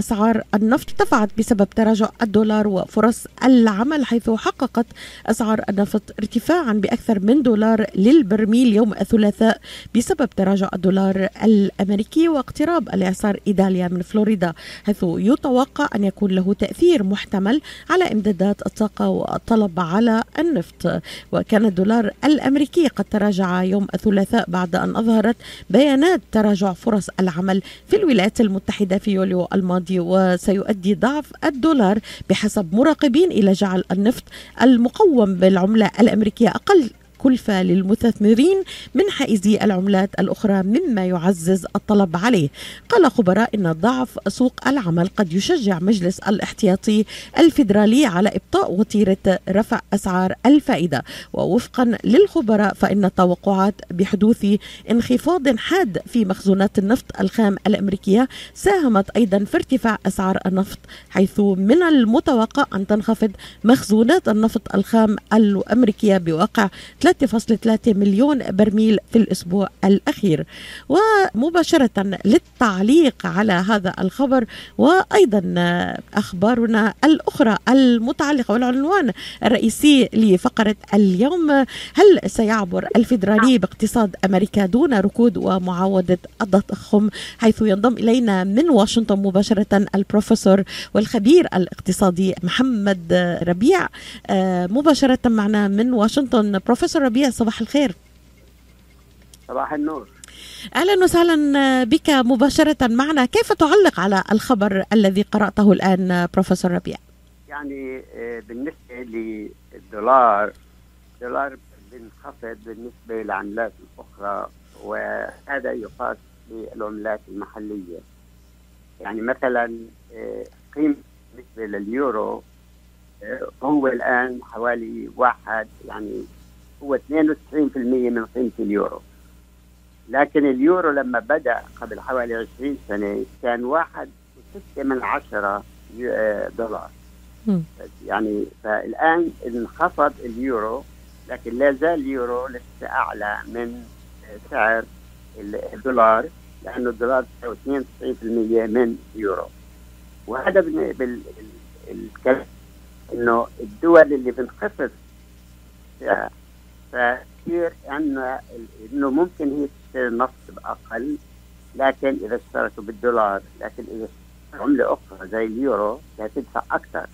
أسعار النفط ارتفعت بسبب تراجع الدولار وفرص العمل حيث حققت أسعار النفط ارتفاعا بأكثر من دولار للبرميل يوم الثلاثاء بسبب تراجع الدولار الأمريكي واقتراب الإعصار إيداليا من فلوريدا حيث يتوقع أن يكون له تأثير محتمل على إمدادات الطاقة والطلب على النفط. وكان الدولار الأمريكي قد تراجع يوم الثلاثاء بعد أن أظهرت بيانات تراجع فرص العمل في الولايات المتحدة في يوليو الماضي. وسيؤدي ضعف الدولار بحسب مراقبين إلى جعل النفط المقوم بالعملة الأمريكية أقل كلفة للمستثمرين من حائزي العملات الأخرى مما يعزز الطلب عليه. قال خبراء إن ضعف سوق العمل قد يشجع مجلس الاحتياطي الفيدرالي على إبطاء وتيرة رفع أسعار الفائدة. ووفقا للخبراء فإن التوقعات بحدوث انخفاض حاد في مخزونات النفط الخام الأمريكية ساهمت أيضا في ارتفاع أسعار النفط حيث من المتوقع أن تنخفض مخزونات النفط الخام الأمريكية بواقع 3.3 مليون برميل في الأسبوع الأخير. ومباشرة للتعليق على هذا الخبر وأيضا أخبارنا الأخرى المتعلقة والعنوان الرئيسي لفقرة اليوم هل سيعبر الفيدرالي باقتصاد أمريكا دون ركود ومعاودة التضخم حيث ينضم إلينا من واشنطن مباشرة البروفيسور والخبير الاقتصادي محمد ربيع. مباشرة معنا من واشنطن بروفيسور ربيع صباح الخير. صباح النور. أهلا وسهلا بك مباشرة معنا. كيف تعلق على الخبر الذي قرأته الآن بروفيسور ربيع؟ يعني بالنسبة للدولار الدولار بينخفض بالنسبة للعملات الأخرى وهذا يقاس بالعملات المحلية. يعني مثلا قيمة بالنسبة لليورو هو الآن حوالي واحد يعني هو 92% من قيمة اليورو. لكن اليورو لما بدأ قبل حوالي 20 سنة كان واحد وستة من عشرة دولار. يعني فالآن انخفض اليورو لكن لا زال اليورو لسه أعلى من سعر الدولار لأنه الدولار 92% من اليورو. وهذا بالكلام إنه الدول اللي بنخفض فكثير انه إنه ممكن هي تشتري النفط باقل لكن إذا اشترته بالدولار لكن إذا عملة أخرى زي اليورو هتدفع أكثر.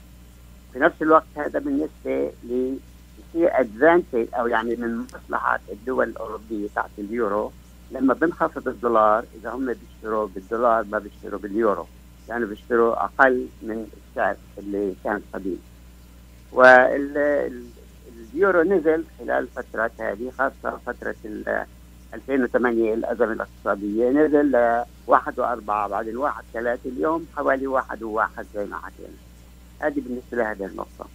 في نفس الوقت هذا بالنسبة ل يصير ادفانتج أو يعني من مصلحة الدول الأوروبية تحت اليورو لما بنخفض الدولار إذا هم بيشتروا بالدولار ما بيشتروا باليورو. يعني بيشتروا أقل من السعر اللي كان قديم واليورو نزل خلال الفترات هذه خاصة فترة 2008 الأزمة الاقتصادية. نزل ل 1 و4 بعدين 1 3 اليوم حوالي 1 و1 زي ما حكينا. هذه بالنسبة لهذه النقطة.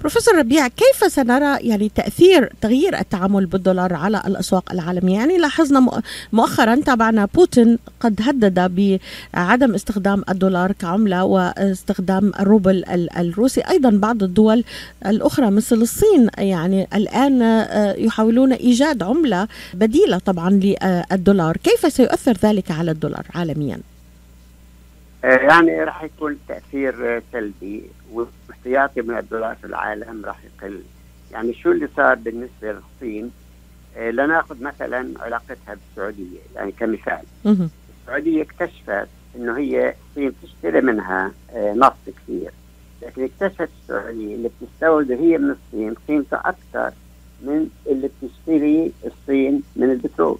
بروفيسور ربيع كيف سنرى يعني تأثير تغيير التعامل بالدولار على الأسواق العالمية؟ يعني لاحظنا مؤخرا تابعنا بوتين قد هدد بعدم استخدام الدولار كعملة واستخدام الروبل الروسي، أيضا بعض الدول الأخرى مثل الصين يعني الآن يحاولون إيجاد عملة بديلة طبعا للدولار، كيف سيؤثر ذلك على الدولار عالميا؟ يعني راح يكون تأثير سلبي واحتياطي من الدولار في العالم راح يقل. يعني شو اللي صار بالنسبة للصين؟ آه لناخذ مثلا علاقتها بالسعودية يعني كمثال. السعودية اكتشفت إنه هي الصين تشتري منها آه نفط كثير. لكن اكتشفت السعودية اللي بتستورد هي من الصين قيمتها أكثر من اللي بتشتري الصين من البترول.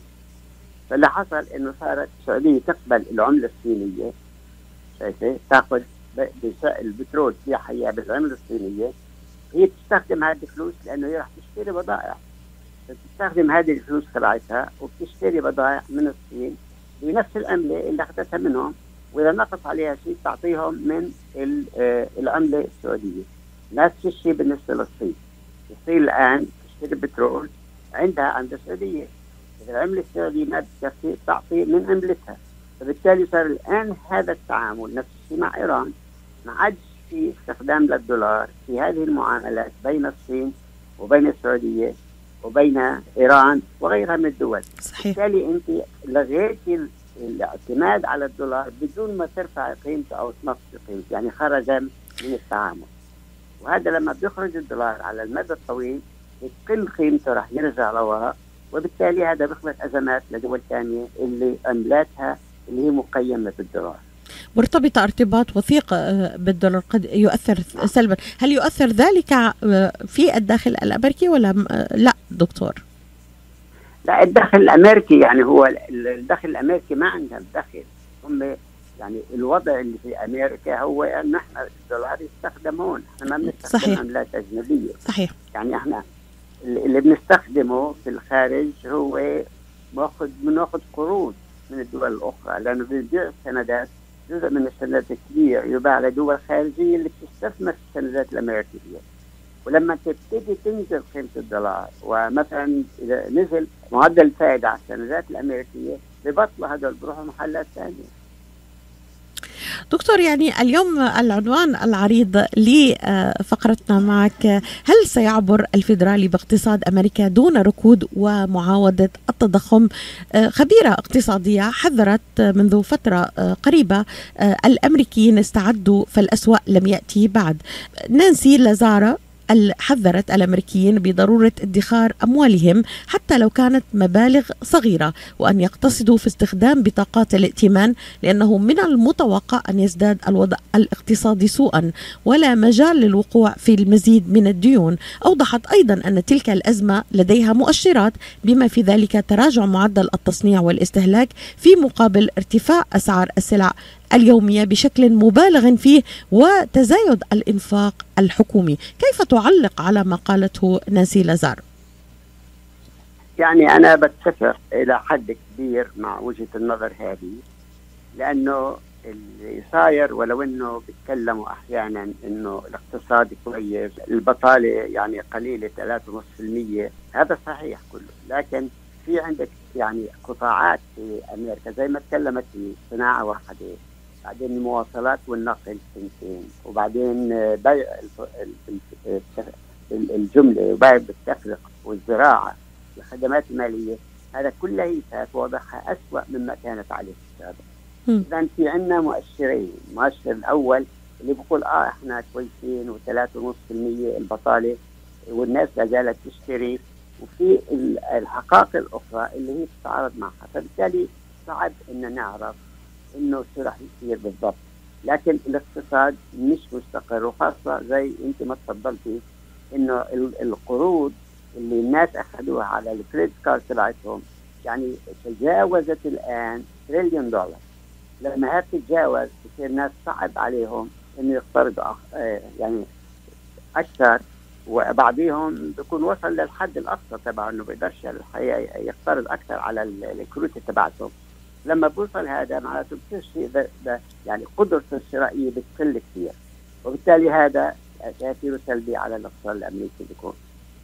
فاللي حصل إنه صارت السعودية تقبل العملة الصينية شايفة؟ تأخذ البترول في حياه بالعمله الصينية هي بتستخدم هذه الفلوس لأنه هي راح تشتري بضائع. بتستخدم هذه الفلوس تبعتها وبتشتري بضائع من الصين بنفس العملة اللي أخذتها منهم وإذا نقص عليها شيء تعطيهم من العملة السعودية. نفس الشيء بالنسبة للصين. الصين الآن تشتري بترول عندها عند السعوديه إذا العملة السعودية ما بتكفي تعطي من عملتها. فبالتالي صار الآن هذا التعامل نفس الشيء مع إيران. ما عادش في استخدام للدولار في هذه المعاملات بين الصين وبين السعودية وبين إيران وغيرها من الدول. صحيح. بالتالي أنت لغيتي الاعتماد على الدولار بدون ما ترفع قيمته أو تنقص قيمته يعني خرج من التعامل. وهذا لما بيخرج الدولار على المدى الطويل بتقل قيمته راح يرجع لوراء وبالتالي هذا بيخلق أزمات لدول ثانية اللي عملاتها اللي هي مقيمة بالدولار. مرتبطة ارتباط وثيق آه، بالدولار قد يؤثر سلبا. هل يؤثر ذلك آه، في الداخل الأمريكي ولا آه، لا دكتور؟ لا الدخل الأمريكي يعني هو الدخل الأمريكي ما عندهم دخل. هم يعني الوضع اللي في أمريكا هو أن إحنا الدولار يستخدم هون إحنا ما بنستخدم. عملات أجنبية. صحيح. يعني إحنا اللي بنستخدمه في الخارج هو باخذ بناخذ قروض من الدول الأخرى. لأنه بنبيع السندات جزء من السندات الكبير يباع لدول خارجية اللي بتستثمر في السندات الأمريكية. ولما تبتدي تنزل قيمة الدولار ومثلا إذا نزل معدل الفائده على السندات الأمريكية ببطلوا هذول بروحوا محلات ثانية. دكتور يعني اليوم العنوان العريض لفقرتنا معك هل سيعبر الفيدرالي باقتصاد أمريكا دون ركود ومعاودة التضخم؟ خبيرة اقتصادية حذرت منذ فترة قريبة الأمريكيين استعدوا فالاسوا لم يأتي بعد. نانسي لازارا حذرت الأمريكيين بضرورة ادخار أموالهم حتى لو كانت مبالغ صغيرة وأن يقتصدوا في استخدام بطاقات الائتمان لأنه من المتوقع أن يزداد الوضع الاقتصادي سوءا. ولا مجال للوقوع في المزيد من الديون. أوضحت أيضا أن تلك الأزمة لديها مؤشرات بما في ذلك تراجع معدل التصنيع والاستهلاك في مقابل ارتفاع أسعار السلع اليومية بشكل مبالغ فيه وتزايد الإنفاق الحكومي. كيف تعلق على ما قالته نانسي لازار؟ يعني أنا بتفق إلى حد كبير مع وجهة النظر هذه لأنه اللي صاير ولو إنه بيتكلموا أحيانا إنه الاقتصاد كويس، البطالة يعني قليلة 3.5% هذا صحيح كله، لكن في عندك يعني قطاعات في أمريكا زي ما تكلمت في صناعة واحدة. بعدين المواصلات والنقل سنتين وبعدين بيع الجملة وبيع بالتفرق والزراعة الخدمات المالية هذا كلها هي وضعها اسوء مما كانت عليه السابق اذا في عندنا مؤشرين المؤشر الأول اللي بقول آه إحنا كويسين و3.5% البطالة والناس لا زالت تشتري وفي الحقائق الأخرى اللي هي تتعارض معها فبالتالي صعب ان نعرف إنه شو راح يصير بالضبط. لكن الاقتصاد مش مستقر وخاصة زي أنت ما تفضلتي إنه القروض اللي الناس أخذوها على الكريدت كارد تبعتهم يعني تجاوزت الآن تريليون دولار. لما هي تتجاوز بصير الناس صعب عليهم إنه يقترضوا آه، يعني أكثر وبعضهم بيكون وصل للحد الأقصى تبعه إنه بيقدرش الحقيقة يقترض أكثر على الكروت تبعتهم. لما بوصل هذا معناته بتصير يعني قدرته الشرائية بتقل كثير وبالتالي هذا تاثيره سلبي على الاقتصاد الأمريكي بيكون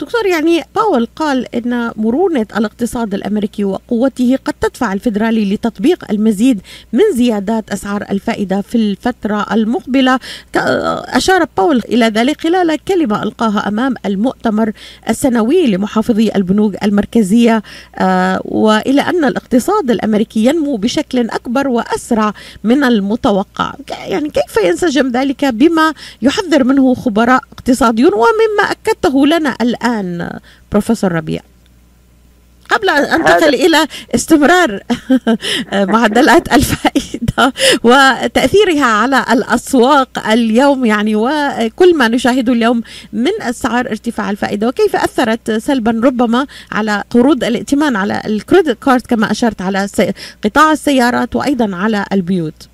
دكتور يعني باول قال إن مرونة الاقتصاد الأمريكي وقوته قد تدفع الفدرالي لتطبيق المزيد من زيادات أسعار الفائدة في الفترة المقبلة. أشار باول إلى ذلك خلال كلمة ألقاها أمام المؤتمر السنوي لمحافظي البنوك المركزية. آه، وإلى أن الاقتصاد الأمريكي ينمو بشكل أكبر وأسرع من المتوقع. يعني كيف ينسجم ذلك بما يحذر منه خبراء اقتصاديون؟ ومما أكدته لنا الآن الآن بروفيسور ربيع. قبل أن أنتقل إلى استمرار معدلات الفائدة وتأثيرها على الأسواق اليوم يعني وكل ما نشاهده اليوم من أسعار ارتفاع الفائدة وكيف أثرت سلبا ربما على قروض الائتمان على الكريدت كارد كما أشرت على قطاع السيارات وأيضا على البيوت.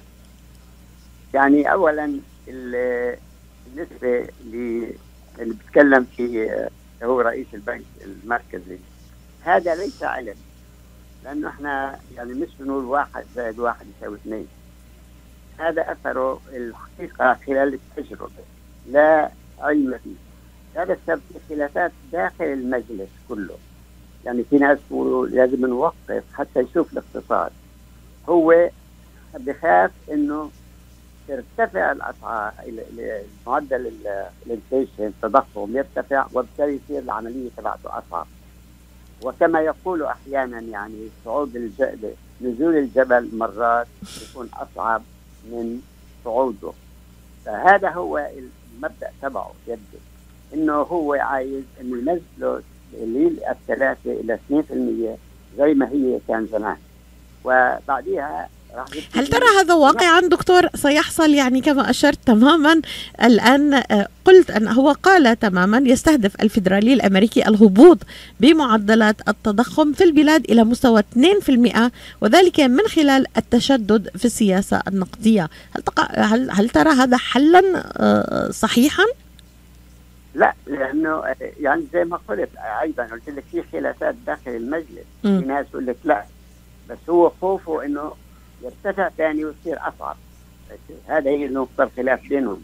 يعني أولا بالنسبة اللي بيتكلم في هو رئيس البنك المركزي. هذا ليس علم لأنه إحنا يعني مش بنقول واحد زائد واحد يساوي اثنين. هذا أثره الحقيقة خلال التجربة لا علم فيه. هذا السبب خلافات داخل المجلس كله. يعني في ناس بيقولوا لازم نوقف حتى يشوف الاقتصاد. هو بخاف إنه ترتفع الأسعار معدل الإنفليشن التضخم يرتفع وبالتالي يصير العملية تبعته أصعب. وكما يقول أحيانا يعني صعود الجبل نزول الجبل مرات يكون أصعب من صعوده. فهذا هو المبدأ تبعه يبدو. إنه هو عايز انه ينزله الثلاثة إلى 2% زي ما هي كان زمان. وبعديها هل ترى هذا واقعا دكتور سيحصل؟ يعني كما أشرت تماما الآن آه، قلت أن هو قال تماما يستهدف الفيدرالي الأمريكي الهبوط بمعدلات التضخم في البلاد إلى مستوى 2% وذلك من خلال التشدد في السياسة النقدية. هل, هل, هل ترى هذا حلا آه، صحيحا؟ لا لأنه آه، يعني زي ما قلت أيضا قلت لك في خلافات داخل المجلس في ناس يقول لك لا. بس هو خوفه إنه يرتفع ثاني ويصير أصعب. هذا هي نقطه الخلاف بينهم.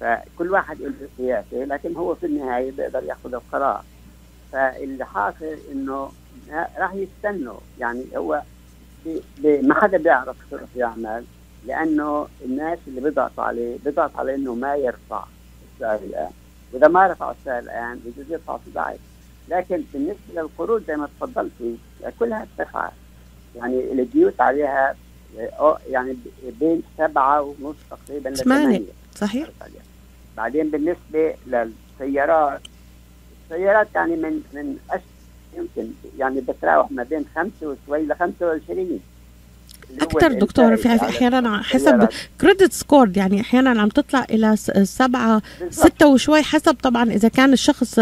فكل واحد له سياسه لكن هو في النهاية بيقدر يأخذ القرار. فاللي حاصل إنه راح يستنوا. يعني هو ما حدا بيعرف شو رح يعمل لأنه الناس اللي بيضغط عليه بيضغط عليه إنه ما يرفع السعر الآن. وإذا ما رفع السعر الآن بجوز يرفع في بعد لكن بالنسبة للقروض زي ما تفضلتي كلها ارتفعت يعني البيوت عليها يعني بين سبعة ونص تقريبا ثمانية. صحيح. بعدين بالنسبة للسيارات السيارات يعني من من أش يمكن يعني بتراوح ما بين خمسة وشوي ل 25 أكثر دكتور في أحيانا حسب credit score يعني أحيانا عم تطلع إلى سبعة ستة وشوي حسب طبعا إذا كان الشخص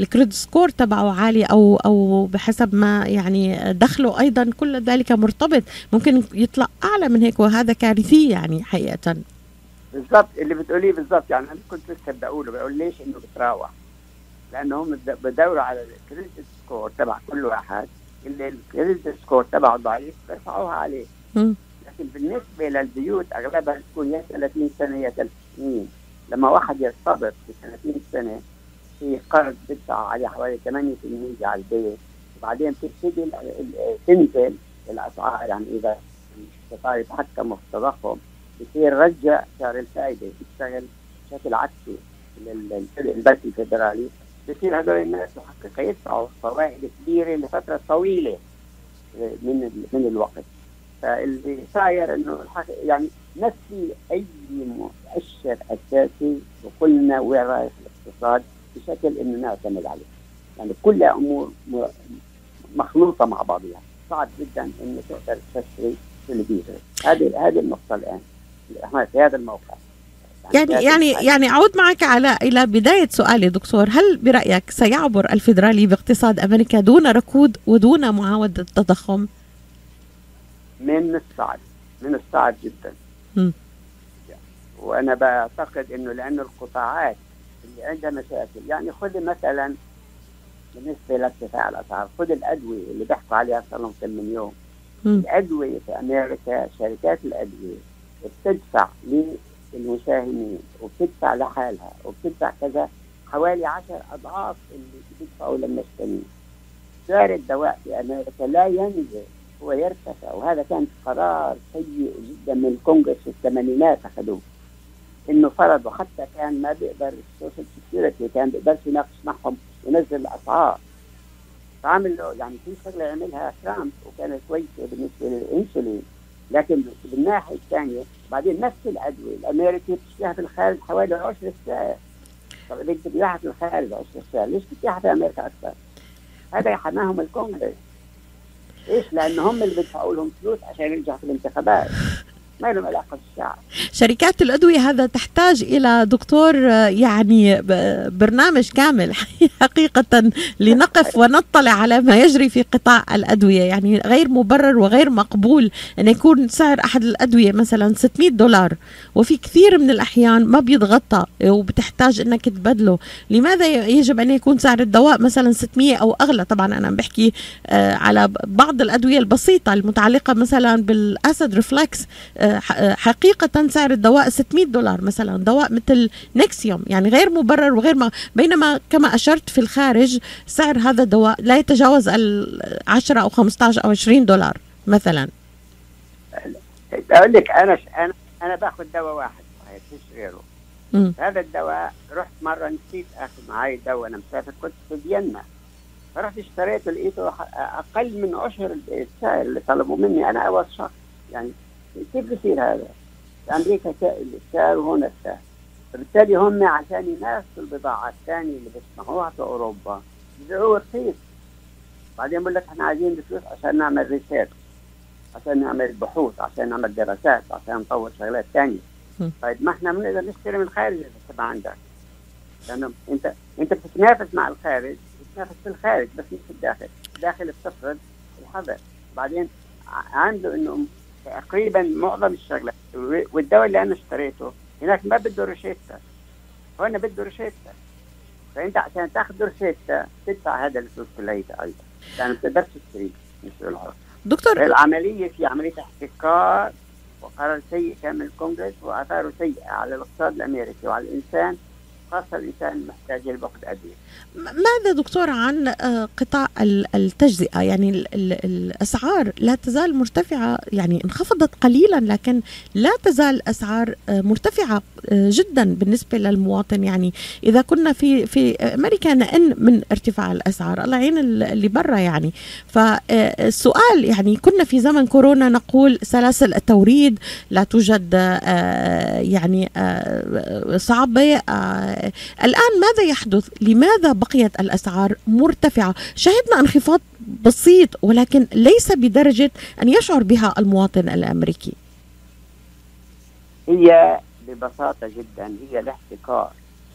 ال credit score تبعه عالي أو أو بحسب ما يعني دخله أيضا كل ذلك مرتبط ممكن يطلع أعلى من هيك وهذا كارثي يعني حقيقه. بالضبط. اللي بتقوليه بالضبط. يعني أنا كنت لسه بقوله بقول ليش إنه بتراوح؟ لأنه هم بدوروا على ال credit score تبع كل واحد. اللي ال credit score تبعه ضعيف بيرفعوها عليه. لكن بالنسبة للبيوت أغلبها تكون يا 30 سنة يا 3 سنين. لما واحد يرتبط ب 30 سنة في قرض بدفع عليه حوالي 8% على البيت. وبعدين تبتدي تنزل الأسعار. يعني إذا استطاع يتحكموا في التضخم بصير رجع سعر الفائدة يشتغل بشكل عكسي للبنك الفدرالي بصير هذول الناس محققة يدفعوا فوائد كبيرة لفترة طويلة من من الوقت. فاللي صاير إنه يعني نفي أي مؤشر أساسي وقلنا وين رايح الاقتصاد بشكل إنه نعتمد عليه. يعني كلها أمور مخلوطة مع بعضها. صعب جدا إنه تقدر تشتري في الفيزا هذه هذه النقطة الآن. في هذا الموقع. يعني يعني يعني, يعني اعود معك على إلى بداية سؤالي دكتور. هل برأيك سيعبر الفيدرالي باقتصاد أمريكا دون ركود ودون معاودة التضخم؟ من الصعب من الصعب جدا م. وأنا بعتقد إنه لأنه القطاعات اللي عندها مشاكل يعني خذ مثلا بالنسبة لارتفاع الأسعار خذ الأدوية اللي بيحكوا عليها صار لهم كم من يوم م. الأدوية في أمريكا شركات الأدوية بتدفع للمساهمين وبتدفع لحالها وبتدفع كذا حوالي عشر أضعاف اللي بيدفعوا للمشترين سعر الدواء في أمريكا لا ينزل هو يرتفع وهذا كان قرار سيء جدا من الكونغرس في الثمانينات أخذوه. إنه فرضوا حتى كان ما بيقدر ال Social Security كان بيقدرش يناقش معهم ينزل الاسعار فعمل يعني في شغلة عملها ترامب وكانت كويسة بالنسبة للإنسولين. لكن بالناحيه الثانية بعدين نفس الادويه الأمريكي بتشتريها في الخارج حوالي 10 سعر طب اذا بتبيعها في الخارج 10 سعر ليش بتبيعها في أمريكا أكثر؟ هذا حماهم الكونغرس. إيش؟ لأن هم اللي بيدفعوا لهم فلوس عشان ينجحوا في الانتخابات ما لهم علاقة بالشعب شركات الأدوية هذا تحتاج إلى دكتور يعني برنامج كامل حقيقة لنقف ونطلع على ما يجري في قطاع الأدوية. يعني غير مبرر وغير مقبول أن يكون سعر أحد الأدوية مثلا 600 دولار. وفي كثير من الأحيان ما بيتغطى وبتحتاج أنك تبدله. لماذا يجب أن يكون سعر الدواء مثلا 600 أو أغلى؟ طبعا أنا بحكي آه، على بعض الأدوية البسيطة المتعلقة مثلا بالأسيد ريفلكس حقيقة سعر الدواء 600 دولار مثلا دواء مثل نكسيوم يعني غير مبرر وغير ما بينما كما أشرت في الخارج سعر هذا الدواء لا يتجاوز ال 10 أو 15 أو 20 دولار مثلا. أقول لك أنا أنا أنا باخذ دواء واحد ما فيش غيره. هذا الدواء رحت مرة نسيت آخذ معي دواء أنا مسافر كنت في فيينا. فرحت اشتريته لقيته أقل من عشر السعر اللي طلبوا مني أنا أول شخص يعني كيف بصير هذا؟ أمريكا السعر وهون السعر فبالتالي هم عشان ينافسوا البضاعة الثانية اللي بيصنعوها في أوروبا. بيبيعوها رخيص. بعدين بقول لك إحنا عايزين الفلوس عشان نعمل ريسيرش عشان نعمل بحوث عشان نعمل دراسات عشان نطور شغلات ثانية. طيب ما إحنا بنقدر نشتري من الخارج اذا ما عندك. لأنه انت أنت بتتنافس مع الخارج بتتنافس في الخارج بس مش في الداخل. الداخل بتفرض الحذر بعدين عنده إنه تقريبا معظم الشغلات والدواء اللي أنا اشتريته هناك ما بده روشيتا هون بده روشيتا فأنت عشان تاخذ روشيتا تدفع هذا الفلوس كلها أيضا. يعني ما بتقدرش تشتري دكتور العملية في عملية احتكار وقرار سيء كان من الكونغرس وآثاره سيئة على الاقتصاد الأمريكي وعلى الإنسان. خاصة الإنسان المحتاج لباخذ ادويه. ماذا دكتور عن آه، قطاع التجزئة؟ يعني الأسعار لا تزال مرتفعة يعني انخفضت قليلا لكن لا تزال الاسعار آه، مرتفعة آه، جدا بالنسبة للمواطن. يعني إذا كنا في في أمريكا نئن من ارتفاع الأسعار الله يعين اللي برا يعني. فالسؤال يعني كنا في زمن كورونا نقول سلاسل التوريد لا توجد يعني صعبة الآن ماذا يحدث؟ لماذا بقيت الأسعار مرتفعة؟ شهدنا انخفاض بسيط ولكن ليس بدرجة أن يشعر بها المواطن الأمريكي. هي ببساطة جدا هي الاحتكار.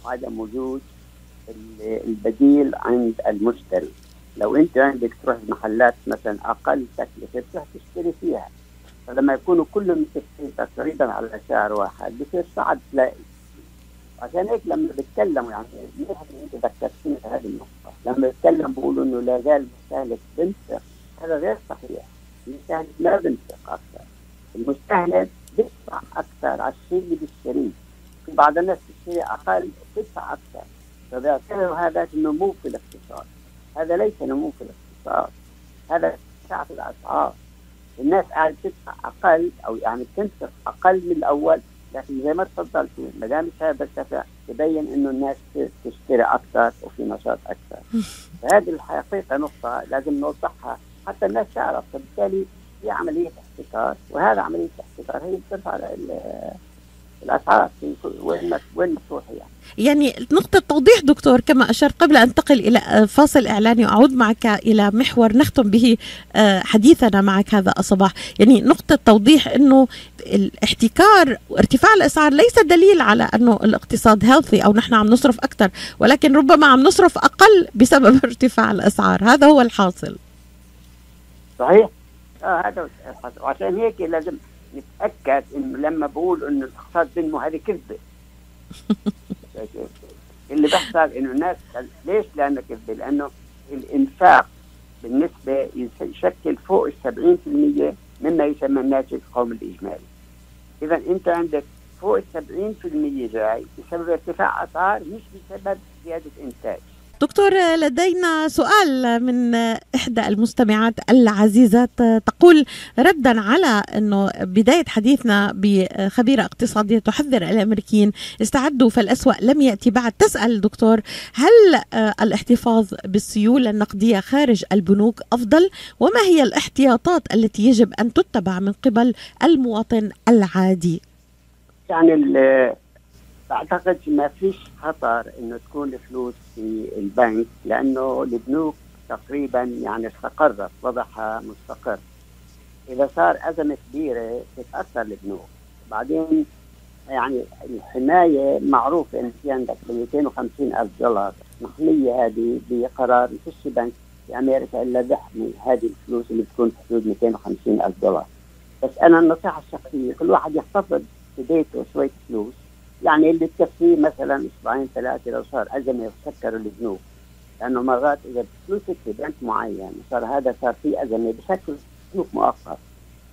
وعدم وجود البديل عند المشتري. لو أنت عندك تروح محلات مثلا أقل تكلفة تروح تشتري فيها. فلما يكونوا كلهم متفقين تقريبا على سعر واحد بصير صعب تلاقي. عشان هيك لما بيتكلموا يعني انت ذكرتني في هذه النقطه لما بيتكلم بيقولوا إنه لا زال المستهلك بينفق هذا غير صحيح. المستهلك ما بينفق أكثر. المستهلك بيدفع أكثر على الشيء اللي بيشتريه. في بعض الناس بتشتري أقل بيدفع أكثر. فبيعتبروا هذا نمو في الاقتصاد. هذا ليس نمو في الاقتصاد. هذا ارتفاع في الأسعار. الناس قاعدة تدفع أقل أو يعني تنفق أقل من الأول. لكن زي ما تفضلت ما دام السعر بيرتفع يبين إنه الناس تشتري أكثر وفي نشاط أكثر. فهذه الحقيقة نقطة لازم نوضحها. حتى الناس تعرف فبالتالي في عملية احتكار وهذا عملية احتكار هي بترفع الأسعار في وين وين تروح يعني؟ يعني نقطة توضيح دكتور كما أشرت قبل أن أنتقل إلى فاصل إعلاني وأعود معك إلى محور نختم به آه، حديثنا معك هذا الصباح. يعني نقطة توضيح أنه الاحتكار وارتفاع الأسعار ليس دليل على أنه الاقتصاد هيلثي أو نحن عم نصرف أكثر ولكن ربما عم نصرف أقل بسبب ارتفاع الأسعار. هذا هو الحاصل. صحيح؟ آه هذا وعشان هيك لازم نتاكد إنه لما بقول إنه الاقتصاد بينمو هذه كذبة اللي بيحصل إنه الناس ليش لأنه كذبة؟ لأنه الإنفاق بالنسبة يشكل فوق ال 70% مما يسمى الناتج القومي الإجمالي. إذا أنت عندك فوق ال 70% جاي بسبب ارتفاع أسعار مش بسبب زيادة إنتاج. دكتور لدينا سؤال من إحدى المستمعات العزيزات تقول ردا على أنه بداية حديثنا بخبيرة اقتصادية تحذر الأمريكيين استعدوا فالأسوأ لم يأتي بعد. تسأل دكتور هل الاحتفاظ بالسيولة النقدية خارج البنوك أفضل؟ وما هي الاحتياطات التي يجب أن تتبع من قبل المواطن العادي؟ يعني بعتقد ما فيش خطر إنه تكون الفلوس في البنك لأنه البنوك تقريبا يعني استقرت وضعها مستقر. إذا صار أزمة كبيرة تتأثر البنوك. بعدين يعني الحماية معروفة إن في عندك ب 250 ألف دولار. محمية هذه بقرار ما فيش بنك في أمريكا إلا بيحمي هذه الفلوس اللي بتكون في حدود 250 ألف دولار. بس أنا النصيحة الشخصية كل واحد يحتفظ في بيته شوية فلوس. يعني اللي تكفيه مثلا أسبوعين ثلاثة لو صار أزمة يسكروا الذنوب. لأنه مرات إذا فلوسك في بنك معين صار هذا صار في أزمة بشكل سلوك مؤقت.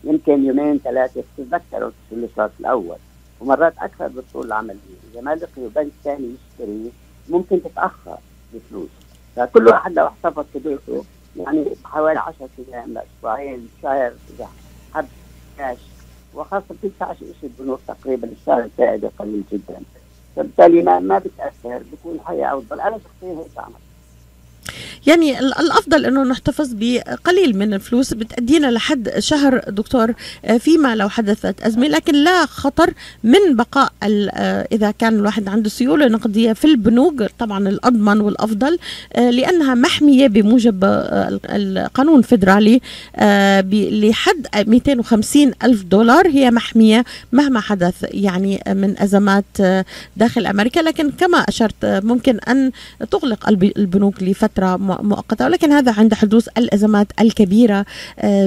يمكن يومين ثلاثة تتذكروا اللي صار في الأول. ومرات أكثر بالطول العملية إذا ما لقيوا بنك ثاني يشتري ممكن تتأخر بفلوس. فكل واحد لو احتفظ في بيته يعني حوالي 10 أيام لأسبوعين شهر إذا حب كاش وخاصة بتدفعش شيء البنوك تقريبا السعر الفائده قليل جدا. فبالتالي ما ما بتأثر بتكون حياة أفضل. أنا شخصيا هيك عملت يعني الأفضل أنه نحتفظ بقليل من الفلوس بتأدينا لحد شهر دكتور فيما لو حدثت أزمة. لكن لا خطر من بقاء إذا كان الواحد عنده سيولة نقدية في البنوك طبعا الأضمن والأفضل لأنها محمية بموجب القانون الفدرالي لحد 250 ألف دولار. هي محمية مهما حدث يعني من أزمات داخل أمريكا. لكن كما أشرت ممكن أن تغلق البنوك لفترة مؤقتة ولكن هذا عند حدوث الأزمات الكبيرة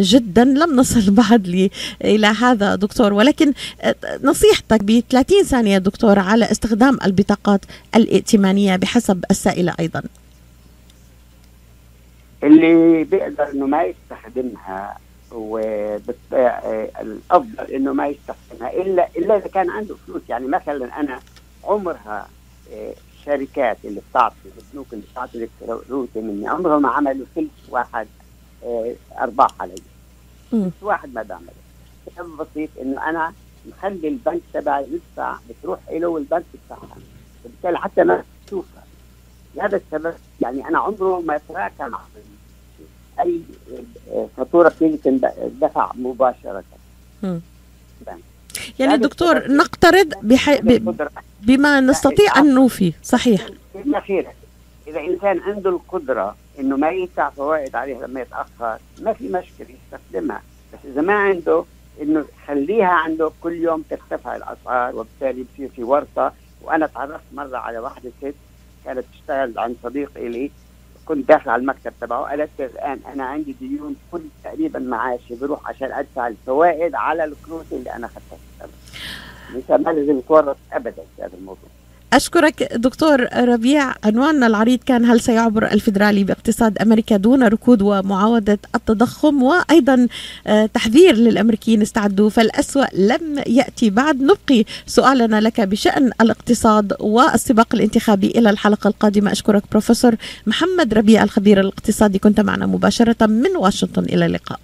جدا لم نصل بعد إلى هذا دكتور. ولكن نصيحتك ب 30 ثانية دكتور على استخدام البطاقات الائتمانية بحسب السائلة أيضا. اللي بيقدر إنه ما يستخدمها والافضل إنه ما يستخدمها إلا إلا إذا كان عنده فلوس. يعني مثلا أنا عمرها الشركات اللي بتعطي البنوك اللي بتعطي الفلوس مني. عمرهم ما عملوا ثلث واحد أرباح علي. ثلث واحد ما بعمله. سبب بسيط إنه أنا مخلي البنك تبعي يدفع بتروح له والبنك يدفعها فبالتالي حتى ما تشوفها لهذا السبب يعني أنا عمره ما تراكم أي فاتورة بتيجي تندفع مباشرة. يعني دكتور نقترض بحي... ب... بما نستطيع أن نوفي. صحيح. الاخيره إذا إنسان عنده القدرة إنه ما يدفع فوائد عليها لما يتأخر ما في مشكلة يستخدمها. بس إذا ما عنده إنه خليها عنده كل يوم ترتفع الأسعار وبالتالي بصير في ورطة. وأنا تعرفت مرة على واحدة ست كانت تشتغل عند صديق إلي. كنت داخل على المكتب تبعه قالت الآن أنا عندي ديون كل تقريبا معاشي بروح عشان أدفع الفوائد على الكروت اللي أنا اخذتها الانسان ما لازم يتورط ابدا في هذا الموضوع. أشكرك دكتور ربيع عنواننا العريض كان هل سيعبر الفيدرالي باقتصاد أمريكا دون ركود ومعاودة التضخم وأيضا تحذير للأمريكيين استعدوا فالأسوأ لم يأتي بعد. نبقي سؤالنا لك بشأن الاقتصاد والسباق الانتخابي إلى الحلقة القادمة. أشكرك بروفيسور محمد ربيع الخبير الاقتصادي كنت معنا مباشرة من واشنطن. إلى اللقاء.